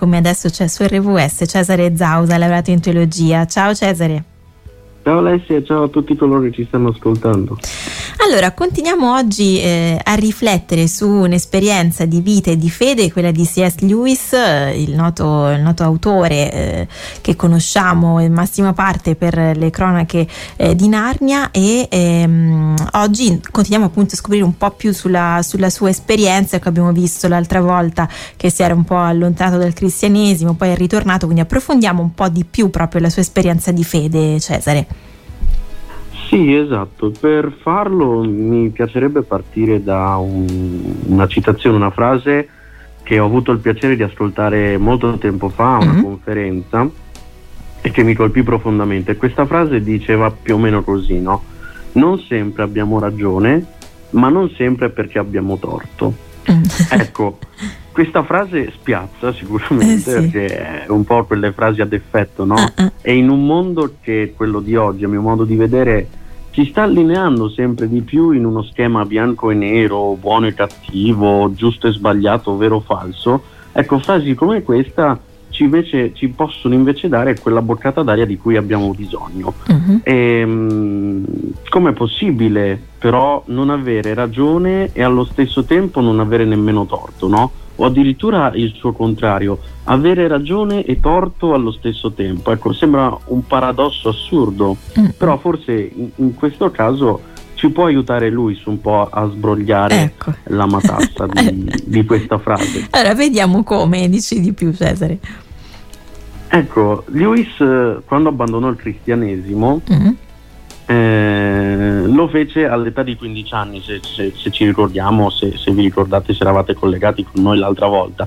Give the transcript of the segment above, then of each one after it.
come adesso c'è su RVS Cesare Zausa, laureato in teologia. Ciao Cesare. Ciao Alessia, ciao a tutti coloro che ci stanno ascoltando. Allora, continuiamo oggi eh, a riflettere su un'esperienza di vita e di fede, quella di C.S. Lewis, eh, il, noto, il, noto, autore eh, che conosciamo in massima parte per le cronache eh, di Narnia e ehm, oggi continuiamo appunto a scoprire un po' più sulla, sulla sua esperienza che abbiamo visto l'altra volta che si era un po' allontanato dal cristianesimo, poi è ritornato, quindi approfondiamo un po' di più proprio la sua esperienza di fede, Cesare. Sì, esatto. Per farlo mi piacerebbe partire da un, una citazione, una frase che ho avuto il piacere di ascoltare molto tempo fa a una mm-hmm. conferenza e che mi colpì profondamente. Questa frase diceva più o meno così, no? Non sempre abbiamo ragione, ma non sempre perché abbiamo torto. Mm. ecco, questa frase spiazza sicuramente eh sì. perché è un po' quelle frasi ad effetto, no? Uh-uh. E in un mondo che è quello di oggi, a mio modo di vedere, si sta allineando sempre di più in uno schema bianco e nero, buono e cattivo, giusto e sbagliato, vero o falso, ecco frasi come questa ci, invece, ci possono invece dare quella boccata d'aria di cui abbiamo bisogno. Uh-huh. E, com'è possibile però non avere ragione e allo stesso tempo non avere nemmeno torto, no? O addirittura il suo contrario, avere ragione e torto allo stesso tempo. Ecco, sembra un paradosso assurdo, mm. però forse in, in, questo caso ci può aiutare lui su un po' a sbrogliare ecco. la matassa di, di, questa frase. Allora, vediamo come, dici di più Cesare. Ecco, Lewis quando abbandonò il cristianesimo mm eh, lo fece all'età di 15 anni, se, se, se ci ricordiamo, se, se, vi ricordate, se eravate collegati con noi l'altra volta.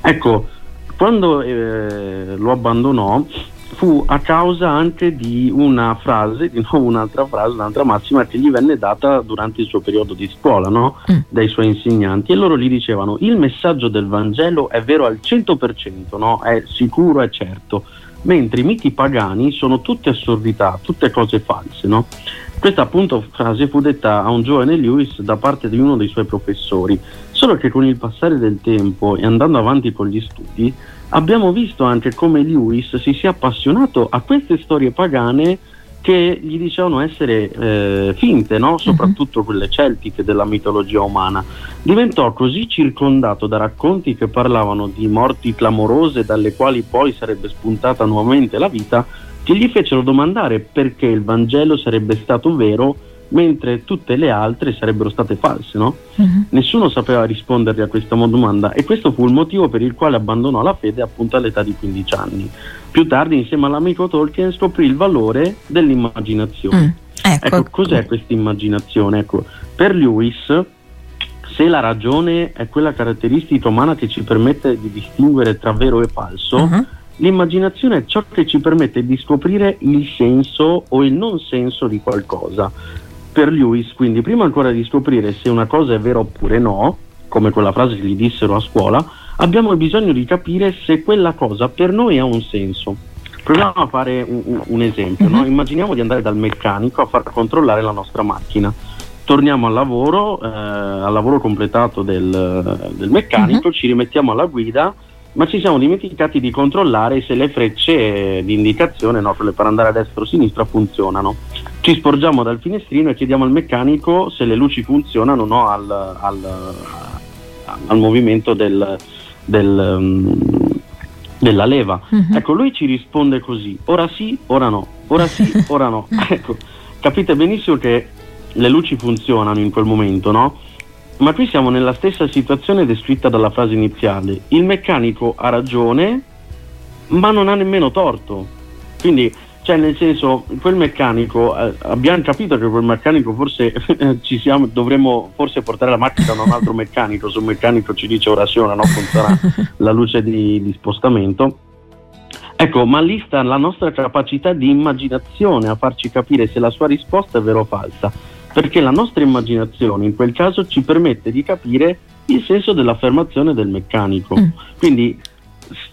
Ecco, quando eh, lo abbandonò fu a causa anche di una frase, di nuovo un'altra frase, un'altra massima che gli venne data durante il suo periodo di scuola no? mm. dai suoi insegnanti e loro gli dicevano il messaggio del Vangelo è vero al 100%, no? è sicuro e certo mentre i miti pagani sono tutte assurdità, tutte cose false. No? Questa appunto frase fu detta a un giovane Lewis da parte di uno dei suoi professori, solo che con il passare del tempo e andando avanti con gli studi abbiamo visto anche come Lewis si sia appassionato a queste storie pagane che gli dicevano essere eh, finte, no? Mhm. soprattutto quelle celtiche della mitologia umana. Diventò così circondato da racconti che parlavano di morti clamorose dalle quali poi sarebbe spuntata nuovamente la vita, che gli fecero domandare perché il Vangelo sarebbe stato vero mentre tutte le altre sarebbero state false. No? Uh-huh. Nessuno sapeva rispondergli a questa domanda e questo fu il motivo per il quale abbandonò la fede appunto all'età di 15 anni. Più tardi, insieme all'amico Tolkien, scoprì il valore dell'immaginazione. Mm, ecco. ecco, cos'è questa immaginazione? Ecco, per Lewis, se la ragione è quella caratteristica umana che ci permette di distinguere tra vero e falso, uh-huh. l'immaginazione è ciò che ci permette di scoprire il senso o il non senso di qualcosa per Lewis, quindi prima ancora di scoprire se una cosa è vera oppure no, come quella frase che gli dissero a scuola, abbiamo bisogno di capire se quella cosa per noi ha un senso. Proviamo a fare un, un esempio, no? Mhm. immaginiamo di andare dal meccanico a far controllare la nostra macchina. Torniamo al lavoro, eh, al lavoro completato del, del meccanico, uh-huh. ci rimettiamo alla guida ma ci siamo dimenticati di controllare se le frecce di indicazione, no, per andare a destra o a sinistra, funzionano. Ci sporgiamo dal finestrino e chiediamo al meccanico se le luci funzionano o no al, al, al movimento del, del, um, della leva. Uh-huh. Ecco, lui ci risponde così, ora sì, ora no, ora sì, ora no. ecco, capite benissimo che le luci funzionano in quel momento, no? Ma qui siamo nella stessa situazione descritta dalla frase iniziale. Il meccanico ha ragione, ma non ha nemmeno torto. Quindi, cioè, nel senso, quel meccanico, eh, abbiamo capito che quel meccanico forse ci siamo, dovremmo forse portare la macchina da un altro meccanico, se un meccanico ci dice ora sì, ora no, funziona la luce di, di spostamento. Ecco, ma lì sta la nostra capacità di immaginazione a farci capire se la sua risposta è vera o falsa perché la nostra immaginazione in quel caso ci permette di capire il senso dell'affermazione del meccanico. Mm. Quindi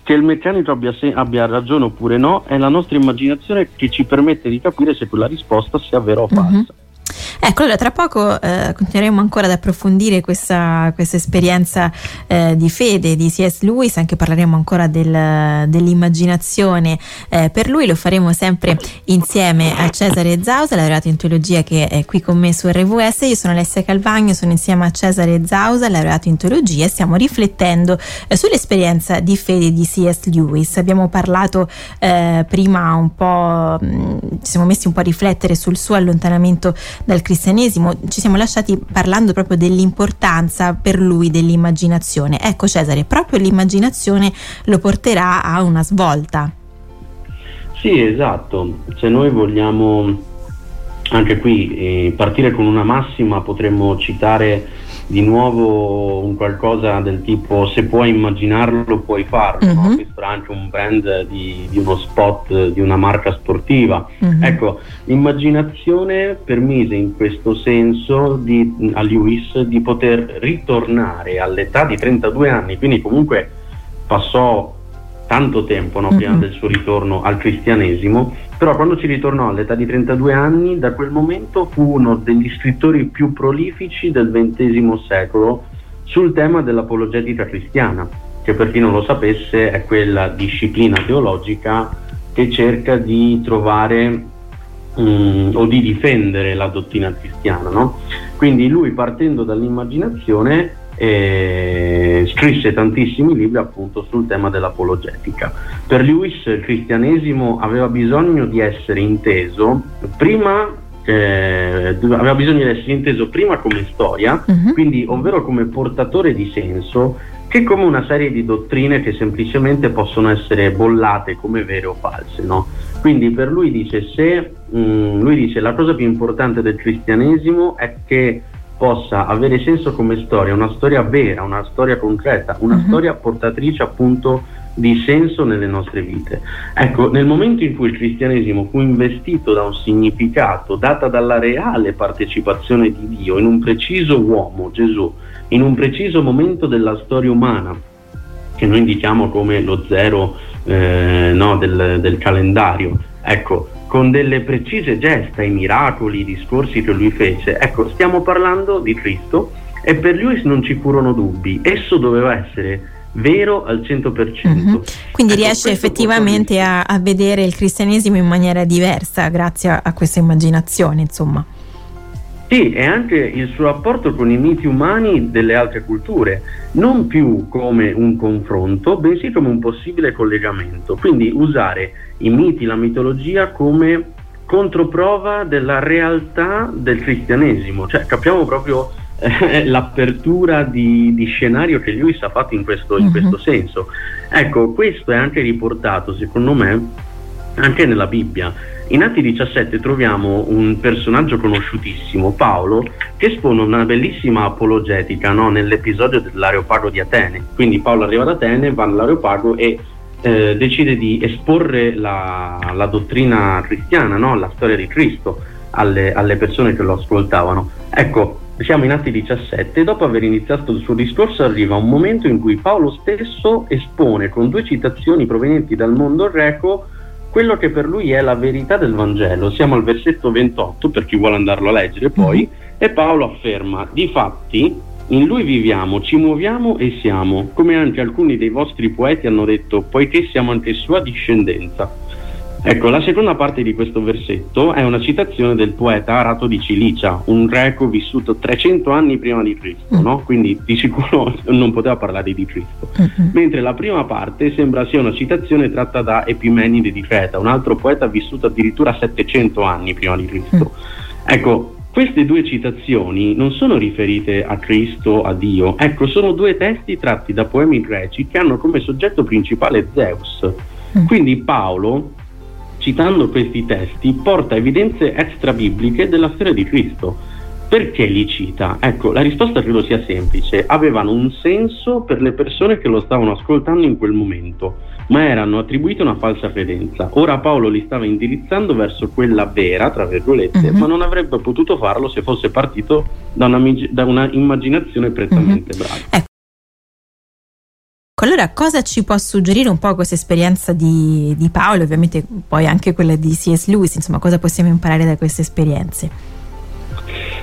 che il meccanico abbia, se- abbia, ragione oppure no è la nostra immaginazione che ci permette di capire se quella risposta sia vera o mm-hmm. falsa. Mm-hmm. Ecco, allora tra poco eh, continueremo ancora ad approfondire questa, questa esperienza eh, di fede di C.S. Lewis, anche parleremo ancora del, dell'immaginazione eh, per lui, lo faremo sempre insieme a Cesare Zausa, laureato in teologia che è qui con me su RVS, io sono Alessia Calvagno, sono insieme a Cesare Zausa, laureato in teologia e stiamo riflettendo eh, sull'esperienza di fede di C.S. Lewis. Abbiamo parlato eh, prima un po', mh, mm, ci siamo messi un po' a riflettere sul suo allontanamento dal cristianesimo, ci siamo lasciati parlando proprio dell'importanza per lui dell'immaginazione. Ecco Cesare, proprio l'immaginazione lo porterà a una svolta. Sì, esatto. Se noi vogliamo anche qui eh, partire con una massima potremmo citare di nuovo un qualcosa del tipo se puoi immaginarlo puoi farlo, uh-huh. no? Mhm. questo era anche un brand di, di, uno spot di una marca sportiva. Uh-huh. Ecco, l'immaginazione permise in questo senso di, a Lewis di poter ritornare all'età di 32 anni, quindi comunque passò tanto tempo no, prima mm-hmm. del suo ritorno al cristianesimo, però quando ci ritornò all'età di 32 anni, da quel momento fu uno degli scrittori più prolifici del XX secolo sul tema dell'apologetica cristiana, che per chi non lo sapesse è quella disciplina teologica che cerca di trovare um, o di difendere la dottrina cristiana. No? Quindi lui partendo dall'immaginazione e scrisse tantissimi libri appunto sul tema dell'apologetica. Per Lewis il cristianesimo aveva bisogno di essere inteso prima eh, aveva bisogno di essere inteso prima come storia, uh-huh. quindi ovvero come portatore di senso, che come una serie di dottrine che semplicemente possono essere bollate come vere o false. No? Quindi per lui dice, se, mh, mm, lui dice la cosa più importante del cristianesimo è che possa avere senso come storia, una storia vera, una storia concreta, una uh-huh. storia portatrice appunto di senso nelle nostre vite. Ecco, nel momento in cui il cristianesimo fu investito da un significato data dalla reale partecipazione di Dio in un preciso uomo, Gesù, in un preciso momento della storia umana, che noi indichiamo come lo zero eh, no, del, del calendario, ecco, con delle precise gesta, i miracoli, i discorsi che lui fece. Ecco, stiamo parlando di Cristo e per lui non ci furono dubbi, esso doveva essere vero al 100%. Mm-hmm. Quindi ecco, riesce effettivamente a, a, vedere il cristianesimo in maniera diversa grazie a, a questa immaginazione, insomma. Sì, e anche il suo rapporto con i miti umani delle altre culture, non più come un confronto, bensì come un possibile collegamento. Quindi usare i miti, la mitologia come controprova della realtà del cristianesimo, cioè capiamo proprio eh, l'apertura di, di, scenario che lui ha fatto in questo, in questo uh-huh. senso. Ecco, questo è anche riportato, secondo me, anche nella Bibbia. In Atti 17 troviamo un personaggio conosciutissimo, Paolo, che espone una bellissima apologetica no? nell'episodio dell'Areopago di Atene. Quindi Paolo arriva ad Atene, va all'Areopago e eh, decide di esporre la, la dottrina cristiana, no? la storia di Cristo alle, alle persone che lo ascoltavano. Ecco, siamo in Atti 17 e dopo aver iniziato il suo discorso arriva un momento in cui Paolo stesso espone con due citazioni provenienti dal mondo greco quello che per lui è la verità del Vangelo. Siamo al versetto 28 per chi vuole andarlo a leggere poi mm-hmm. e Paolo afferma, difatti in lui viviamo, ci muoviamo e siamo, come anche alcuni dei vostri poeti hanno detto, poiché siamo anche sua discendenza. Ecco, la seconda parte di questo versetto è una citazione del poeta Arato di Cilicia, un greco vissuto 300 anni prima di Cristo, no? quindi di sicuro non poteva parlare di Cristo. Uh-huh. Mentre la prima parte sembra sia una citazione tratta da Epimenide di Creta, un altro poeta vissuto addirittura 700 anni prima di Cristo. Uh-huh. Ecco, queste due citazioni non sono riferite a Cristo, a Dio, ecco, sono due testi tratti da poemi greci che hanno come soggetto principale Zeus. Uh-huh. Quindi Paolo citando questi testi, porta evidenze extra bibliche della storia di Cristo. Perché li cita? Ecco, la risposta credo sia semplice. Avevano un senso per le persone che lo stavano ascoltando in quel momento, ma erano attribuite una falsa credenza. Ora Paolo li stava indirizzando verso quella vera, tra virgolette, uh-huh. ma non avrebbe potuto farlo se fosse partito da una, da una immaginazione prettamente uh-huh. brava. Ecco. Allora, cosa ci può suggerire un po' questa esperienza di, di Paolo, ovviamente poi anche quella di C.S. Lewis, insomma, cosa possiamo imparare da queste esperienze?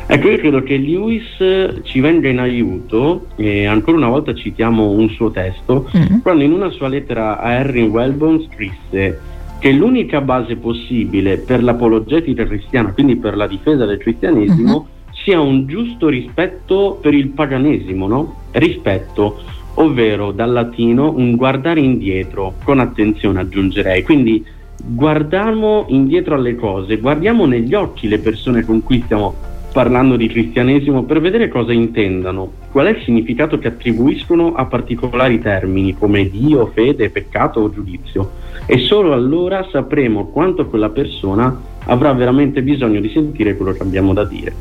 Ecco, io credo che Lewis ci venga in aiuto, e ancora una volta citiamo un suo testo, mm. quando in una sua lettera a Harry Wellborn scrisse che l'unica base possibile per l'apologetica cristiana, quindi per la difesa del cristianesimo, uh-huh. sia un giusto rispetto per il paganesimo, no? Rispetto, ovvero dal latino un guardare indietro, con attenzione aggiungerei. Quindi guardiamo indietro alle cose, guardiamo negli occhi le persone con cui stiamo parlando di cristianesimo per vedere cosa intendano, qual è il significato che attribuiscono a particolari termini come Dio, fede, peccato o giudizio e solo allora sapremo quanto quella persona avrà veramente bisogno di sentire quello che abbiamo da dire.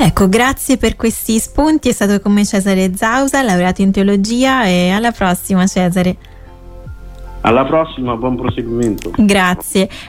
Ecco, grazie per questi spunti, è stato con me Cesare Zausa, laureato in teologia e alla prossima Cesare. Alla prossima, buon proseguimento. Grazie.